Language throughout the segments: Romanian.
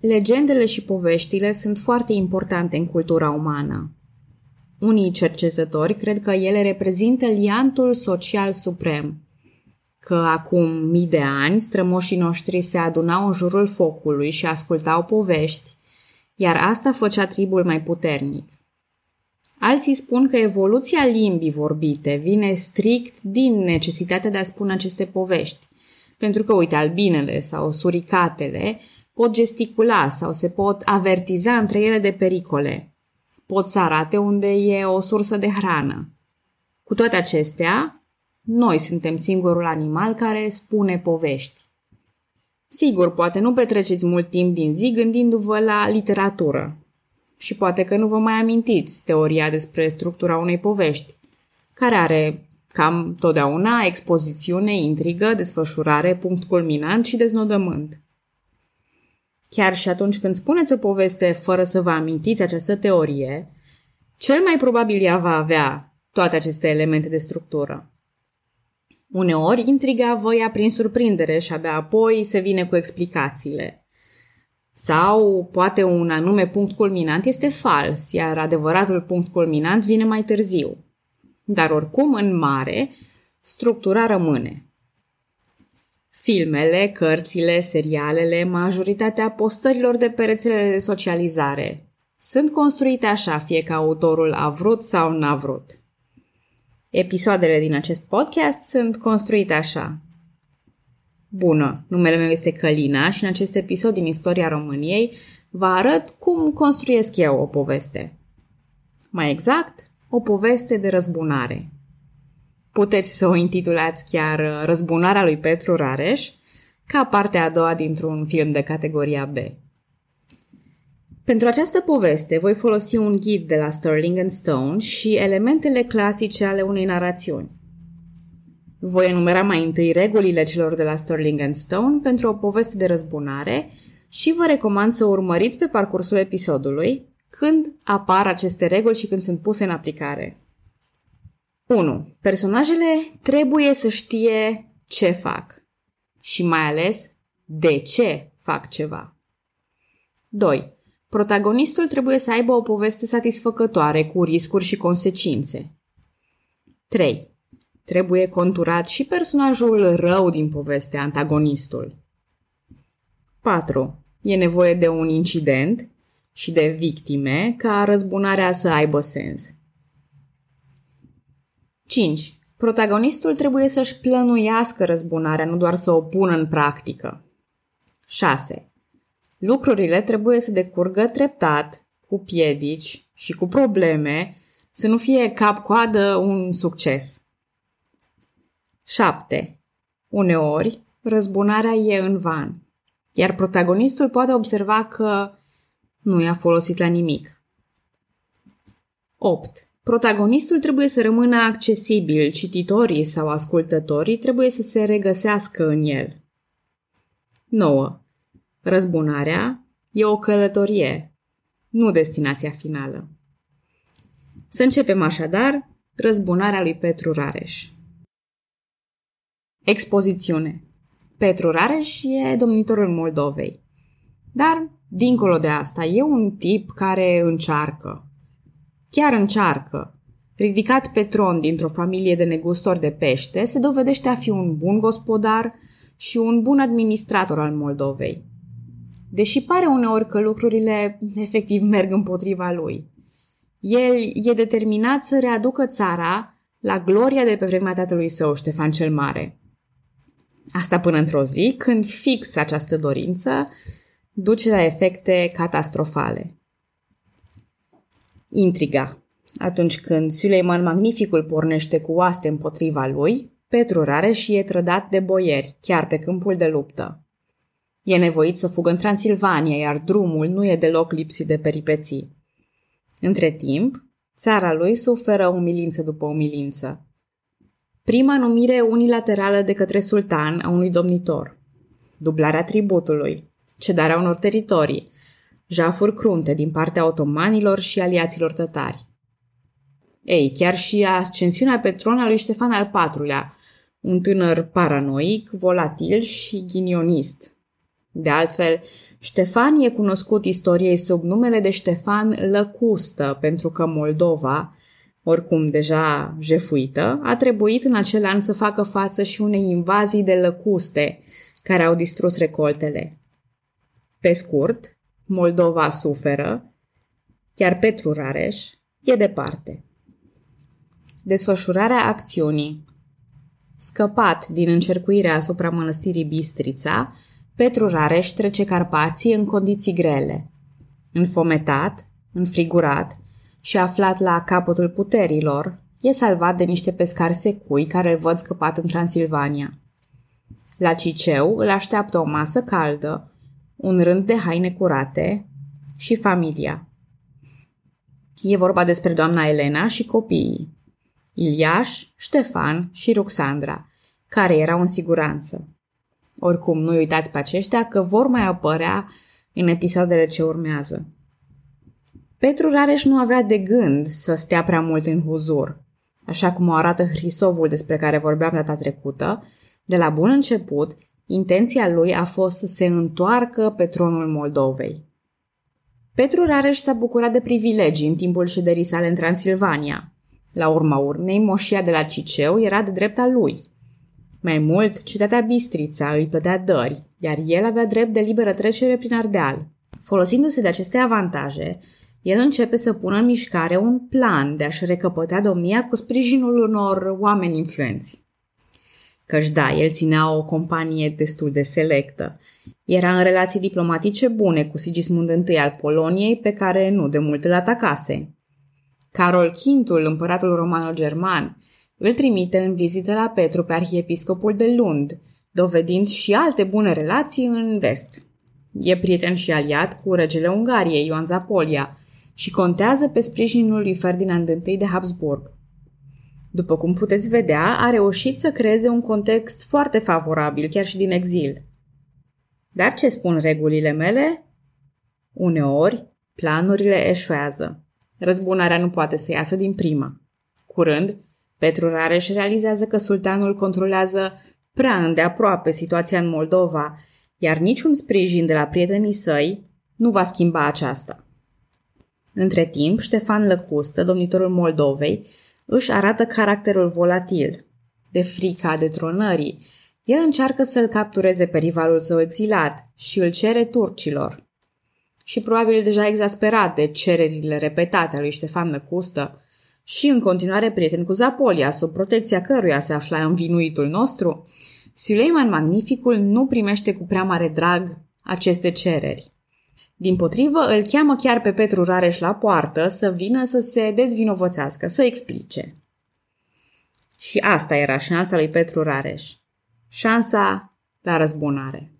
Legendele și poveștile sunt foarte importante în cultura umană. Unii cercetători cred că ele reprezintă liantul social suprem, că acum mii de ani strămoșii noștri se adunau în jurul focului și ascultau povești, iar asta făcea tribul mai puternic. Alții spun că evoluția limbii vorbite vine strict din necesitatea de a spune aceste povești, pentru că, uite, albinele sau suricatele pot gesticula sau se pot avertiza între ele de pericole. Pot să arate unde e o sursă de hrană. Cu toate acestea, noi suntem singurul animal care spune povești. Sigur, poate nu petreceți mult timp din zi gândindu-vă la literatură. Și poate că nu vă mai amintiți teoria despre structura unei povești, care are cam totdeauna expozițiune, intrigă, desfășurare, punct culminant și deznodământ. Chiar și atunci când spuneți o poveste fără să vă amintiți această teorie, cel mai probabil ea va avea toate aceste elemente de structură. Uneori, intriga vă ia prin surprindere și abia apoi se vine cu explicațiile. Sau poate un anume punct culminant este fals, iar adevăratul punct culminant vine mai târziu. Dar oricum, în mare, structura rămâne. Filmele, cărțile, serialele, majoritatea postărilor de pe rețelele de socializare sunt construite așa, fie că autorul a vrut sau n-a vrut. Episoadele din acest podcast sunt construite așa. Bună, numele meu este Călina și în acest episod din Istoria României vă arăt cum construiesc eu o poveste. Mai exact, o poveste de răzbunare. Puteți să o intitulați chiar Răzbunarea lui Petru Rareș, ca partea a doua dintr-un film de categoria B. Pentru această poveste voi folosi un ghid de la Sterling and Stone și elementele clasice ale unei narațiuni. Voi enumera mai întâi regulile celor de la Sterling and Stone pentru o poveste de răzbunare și vă recomand să urmăriți pe parcursul episodului când apar aceste reguli și când sunt puse în aplicare. 1. Personajele trebuie să știe ce fac și mai ales de ce fac ceva. 2. Protagonistul trebuie să aibă o poveste satisfăcătoare cu riscuri și consecințe. 3. Trebuie conturat și personajul rău din poveste, antagonistul. 4. E nevoie de un incident și de victime ca răzbunarea să aibă sens. 5. Protagonistul trebuie să-și plănuiască răzbunarea, nu doar să o pună în practică. 6. Lucrurile trebuie să decurgă treptat, cu piedici și cu probleme, să nu fie cap-coadă un succes. 7. Uneori, răzbunarea e în van, iar protagonistul poate observa că nu i-a folosit la nimic. 8. Protagonistul trebuie să rămână accesibil, cititorii sau ascultătorii trebuie să se regăsească în el. 9. Răzbunarea e o călătorie, nu destinația finală. Să începem așadar răzbunarea lui Petru Rareș. Expozițiune Petru Rareș e domnitorul Moldovei. Dar, dincolo de asta, e un tip care încearcă. Chiar încearcă. Ridicat pe tron dintr-o familie de negustori de pește, se dovedește a fi un bun gospodar și un bun administrator al Moldovei deși pare uneori că lucrurile efectiv merg împotriva lui. El e determinat să readucă țara la gloria de pe vremea tatălui său, Ștefan cel Mare. Asta până într-o zi, când fix această dorință duce la efecte catastrofale. Intriga. Atunci când Suleiman Magnificul pornește cu oaste împotriva lui, Petru Rareș e trădat de boieri, chiar pe câmpul de luptă. E nevoit să fugă în Transilvania, iar drumul nu e deloc lipsit de peripeții. Între timp, țara lui suferă umilință după umilință. Prima numire unilaterală de către sultan a unui domnitor, dublarea tributului, cedarea unor teritorii, jafuri crunte din partea otomanilor și aliaților tătari. Ei, chiar și ascensiunea pe tron a lui Ștefan al IV-lea, un tânăr paranoic, volatil și ghinionist, de altfel, Ștefan e cunoscut istoriei sub numele de Ștefan Lăcustă, pentru că Moldova, oricum deja jefuită, a trebuit în acel an să facă față și unei invazii de lăcuste care au distrus recoltele. Pe scurt, Moldova suferă, iar Petru Rareș e departe. Desfășurarea acțiunii Scăpat din încercuirea asupra mănăstirii Bistrița, Petru Rareș trece Carpații în condiții grele. Înfometat, înfrigurat și aflat la capătul puterilor, e salvat de niște pescari secui care îl văd scăpat în Transilvania. La Ciceu îl așteaptă o masă caldă, un rând de haine curate și familia. E vorba despre doamna Elena și copiii. Iliaș, Ștefan și Ruxandra, care erau în siguranță. Oricum, nu uitați pe aceștia că vor mai apărea în episoadele ce urmează. Petru Rareș nu avea de gând să stea prea mult în huzur. Așa cum o arată Hrisovul despre care vorbeam data trecută, de la bun început, intenția lui a fost să se întoarcă pe tronul Moldovei. Petru Rareș s-a bucurat de privilegii în timpul șederii sale în Transilvania. La urma urmei, moșia de la Ciceu era de drept al lui. Mai mult, cetatea Bistrița îi plătea dări, iar el avea drept de liberă trecere prin Ardeal. Folosindu-se de aceste avantaje, el începe să pună în mișcare un plan de a-și recăpătea domnia cu sprijinul unor oameni influenți. Căci da, el ținea o companie destul de selectă. Era în relații diplomatice bune cu Sigismund I al Poloniei, pe care nu de mult îl atacase. Carol V, împăratul romano-german, îl trimite în vizită la Petru pe arhiepiscopul de Lund, dovedind și alte bune relații în vest. E prieten și aliat cu regele Ungariei, Ioan Zapolia, și contează pe sprijinul lui Ferdinand I de Habsburg. După cum puteți vedea, a reușit să creeze un context foarte favorabil, chiar și din exil. Dar ce spun regulile mele? Uneori, planurile eșuează. Răzbunarea nu poate să iasă din prima. Curând, Petru Rareș realizează că sultanul controlează prea îndeaproape situația în Moldova, iar niciun sprijin de la prietenii săi nu va schimba aceasta. Între timp, Ștefan Lăcustă, domnitorul Moldovei, își arată caracterul volatil. De frica detronării, el încearcă să-l captureze pe rivalul său exilat și îl cere turcilor. Și probabil deja exasperat de cererile repetate a lui Ștefan Lăcustă, și în continuare prieten cu Zapolia, sub protecția căruia se afla învinuitul nostru, Suleiman Magnificul nu primește cu prea mare drag aceste cereri. Din potrivă, îl cheamă chiar pe Petru Rareș la poartă să vină să se dezvinovățească, să explice. Și asta era șansa lui Petru Rareș. Șansa la răzbunare.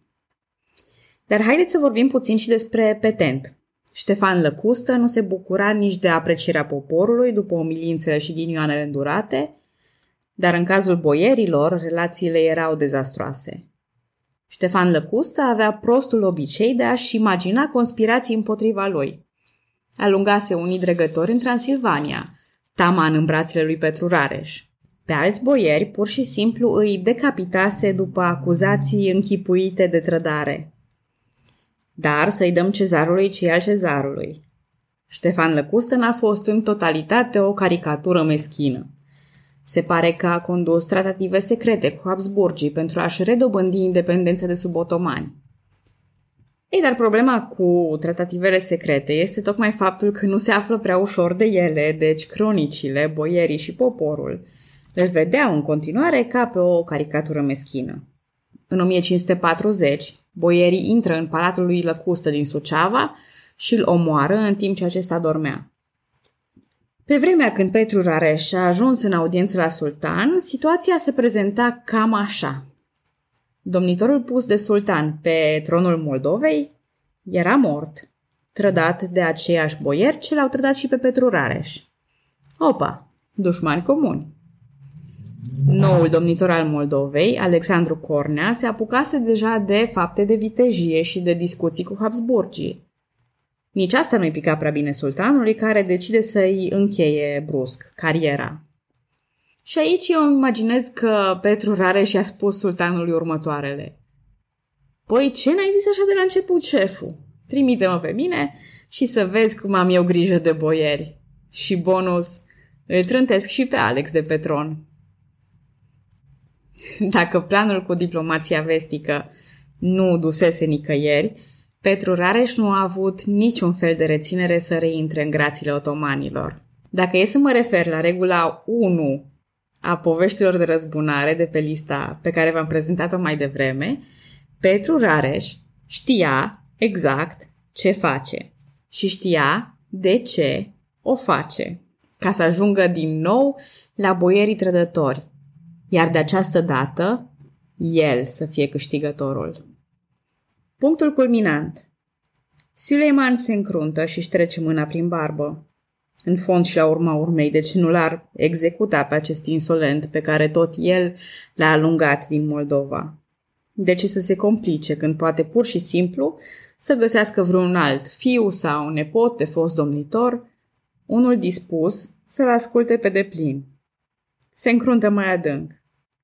Dar haideți să vorbim puțin și despre petent. Ștefan Lăcustă nu se bucura nici de aprecierea poporului după umilințele și ghinioanele îndurate, dar în cazul boierilor, relațiile erau dezastroase. Ștefan Lăcustă avea prostul obicei de a-și imagina conspirații împotriva lui. Alungase unii dregători în Transilvania, taman în brațele lui Petru Rareș. Pe alți boieri pur și simplu îi decapitase după acuzații închipuite de trădare. Dar să-i dăm cezarului ce al cezarului. Ștefan Lăcustă a fost în totalitate o caricatură meschină. Se pare că a condus tratative secrete cu Habsburgii pentru a-și redobândi independența de sub otomani. Ei, dar problema cu tratativele secrete este tocmai faptul că nu se află prea ușor de ele, deci cronicile, boierii și poporul îl vedeau în continuare ca pe o caricatură meschină. În 1540, boierii intră în palatul lui Lăcustă din Suceava și îl omoară în timp ce acesta dormea. Pe vremea când Petru Rareș a ajuns în audiență la sultan, situația se prezenta cam așa. Domnitorul pus de sultan pe tronul Moldovei era mort, trădat de aceiași boieri ce l-au trădat și pe Petru Rareș. Opa, dușmani comuni. Noul domnitor al Moldovei, Alexandru Cornea, se apucase deja de fapte de vitejie și de discuții cu Habsburgii. Nici asta nu-i pica prea bine sultanului, care decide să-i încheie brusc cariera. Și aici eu îmi imaginez că Petru Rareș și-a spus sultanului următoarele. Păi ce n-ai zis așa de la început, șeful? Trimite-mă pe mine și să vezi cum am eu grijă de boieri. Și bonus, îl trântesc și pe Alex de Petron. Dacă planul cu diplomația vestică nu dusese nicăieri, Petru Rareș nu a avut niciun fel de reținere să reintre în grațiile otomanilor. Dacă e să mă refer la regula 1 a poveștilor de răzbunare de pe lista pe care v-am prezentat-o mai devreme, Petru Rareș știa exact ce face și știa de ce o face, ca să ajungă din nou la boierii trădători, iar de această dată el să fie câștigătorul. Punctul culminant. Suleiman se încruntă și își trece mâna prin barbă. În fond și la urma urmei, de ce nu l-ar executa pe acest insolent pe care tot el l-a alungat din Moldova? De ce să se complice când poate pur și simplu să găsească vreun alt fiu sau nepot de fost domnitor, unul dispus să-l asculte pe deplin. Se încruntă mai adânc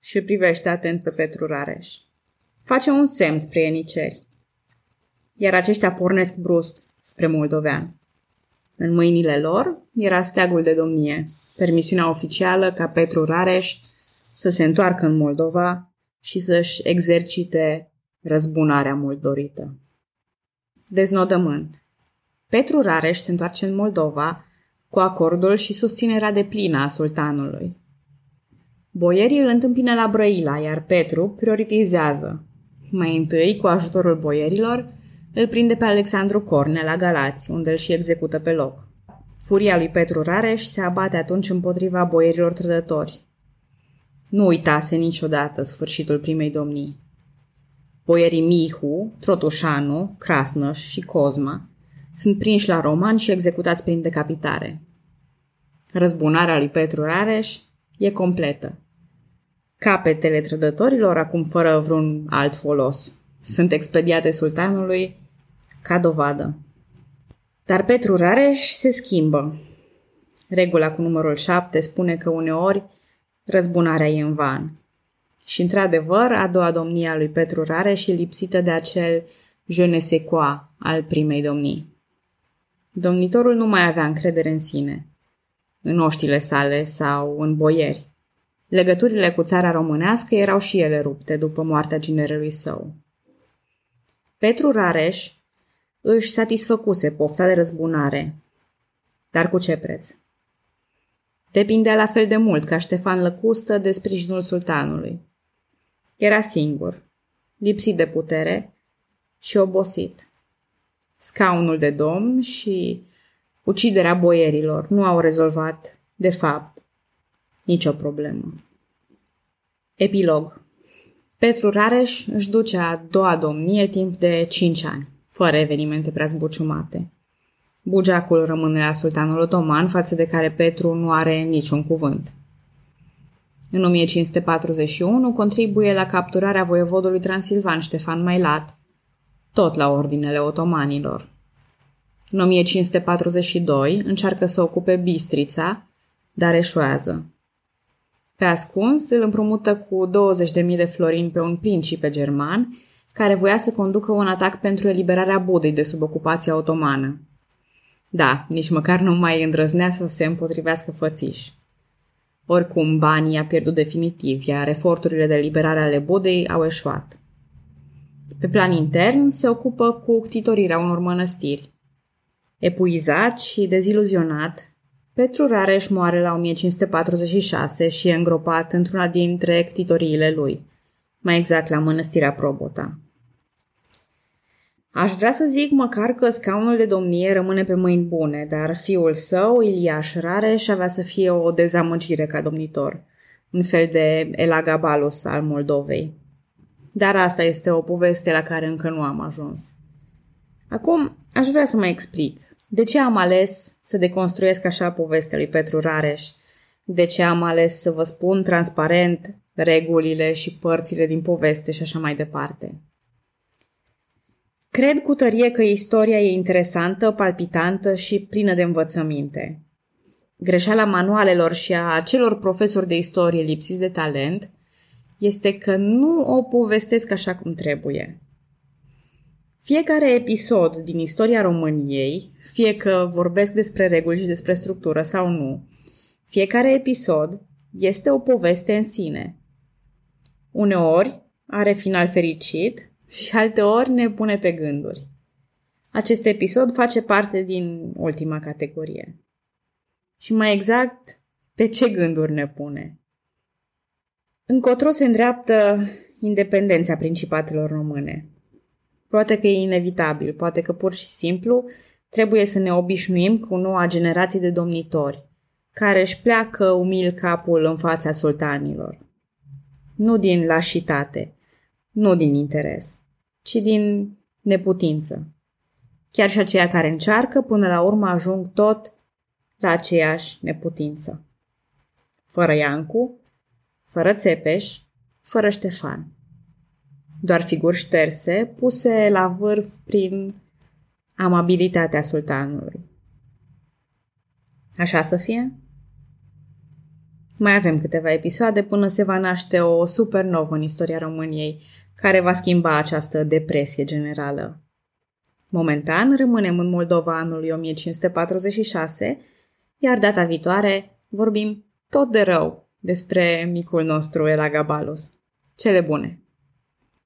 și privește atent pe Petru Rareș. Face un semn spre eniceri iar aceștia pornesc brusc spre moldovean. În mâinile lor era steagul de domnie, permisiunea oficială ca Petru Rareș să se întoarcă în Moldova și să-și exercite răzbunarea mult dorită. Deznodământ. Petru Rareș se întoarce în Moldova cu acordul și susținerea de plină a sultanului. Boierii îl întâmpină la Brăila, iar Petru prioritizează, mai întâi cu ajutorul boierilor, îl prinde pe Alexandru Corne la Galați, unde îl și execută pe loc. Furia lui Petru Rareș se abate atunci împotriva boierilor trădători. Nu uitase niciodată sfârșitul primei domnii. Boierii Mihu, Trotușanu, Crasnăș și Cozma sunt prinși la roman și executați prin decapitare. Răzbunarea lui Petru Rareș e completă. Capetele trădătorilor, acum fără vreun alt folos, sunt expediate sultanului ca dovadă. Dar Petru Rareș se schimbă. Regula cu numărul 7 spune că uneori răzbunarea e în van. Și într-adevăr, a doua domnie a lui Petru Rareș e lipsită de acel je ne sais quoi al primei domnii. Domnitorul nu mai avea încredere în sine, în oștile sale sau în boieri. Legăturile cu țara românească erau și ele rupte după moartea ginerelui său. Petru Rareș își satisfăcuse pofta de răzbunare. Dar cu ce preț? Depindea la fel de mult ca Ștefan Lăcustă de sprijinul sultanului. Era singur, lipsit de putere și obosit. Scaunul de domn și uciderea boierilor nu au rezolvat, de fapt, nicio problemă. Epilog Petru Rareș își duce a doua domnie timp de cinci ani fără evenimente prea zbuciumate. Bugeacul rămâne la sultanul otoman, față de care Petru nu are niciun cuvânt. În 1541 contribuie la capturarea voievodului transilvan Ștefan Mailat, tot la ordinele otomanilor. În 1542 încearcă să ocupe Bistrița, dar eșuează. Pe ascuns îl împrumută cu 20.000 de florini pe un principe german care voia să conducă un atac pentru eliberarea Budei de sub ocupația otomană. Da, nici măcar nu mai îndrăznea să se împotrivească fățiș. Oricum, banii a pierdut definitiv, iar eforturile de eliberare ale Budei au eșuat. Pe plan intern, se ocupă cu ctitorirea unor mănăstiri. Epuizat și deziluzionat, Petru Rareș moare la 1546 și e îngropat într-una dintre ctitoriile lui, mai exact la mănăstirea Probota. Aș vrea să zic măcar că scaunul de domnie rămâne pe mâini bune, dar fiul său, Iliaș Rareș, avea să fie o dezamăgire ca domnitor, un fel de Elagabalus al Moldovei. Dar asta este o poveste la care încă nu am ajuns. Acum, aș vrea să mă explic. De ce am ales să deconstruiesc așa povestea lui Petru Rareș? De ce am ales să vă spun transparent regulile și părțile din poveste și așa mai departe? Cred cu tărie că istoria e interesantă, palpitantă și plină de învățăminte. Greșeala manualelor și a acelor profesori de istorie lipsiți de talent este că nu o povestesc așa cum trebuie. Fiecare episod din istoria României, fie că vorbesc despre reguli și despre structură sau nu, fiecare episod este o poveste în sine. Uneori are final fericit și alteori ne pune pe gânduri. Acest episod face parte din ultima categorie. Și mai exact, pe ce gânduri ne pune? Încotro se îndreaptă independența principatelor române. Poate că e inevitabil, poate că pur și simplu trebuie să ne obișnuim cu noua generație de domnitori, care își pleacă umil capul în fața sultanilor. Nu din lașitate, nu din interes, ci din neputință. Chiar și aceia care încearcă, până la urmă ajung tot la aceeași neputință. Fără Iancu, fără Țepeș, fără Ștefan. Doar figuri șterse, puse la vârf prin amabilitatea sultanului. Așa să fie? Mai avem câteva episoade până se va naște o supernovă în istoria României, care va schimba această depresie generală. Momentan rămânem în Moldova anului 1546, iar data viitoare vorbim tot de rău despre micul nostru Elagabalus. Cele bune!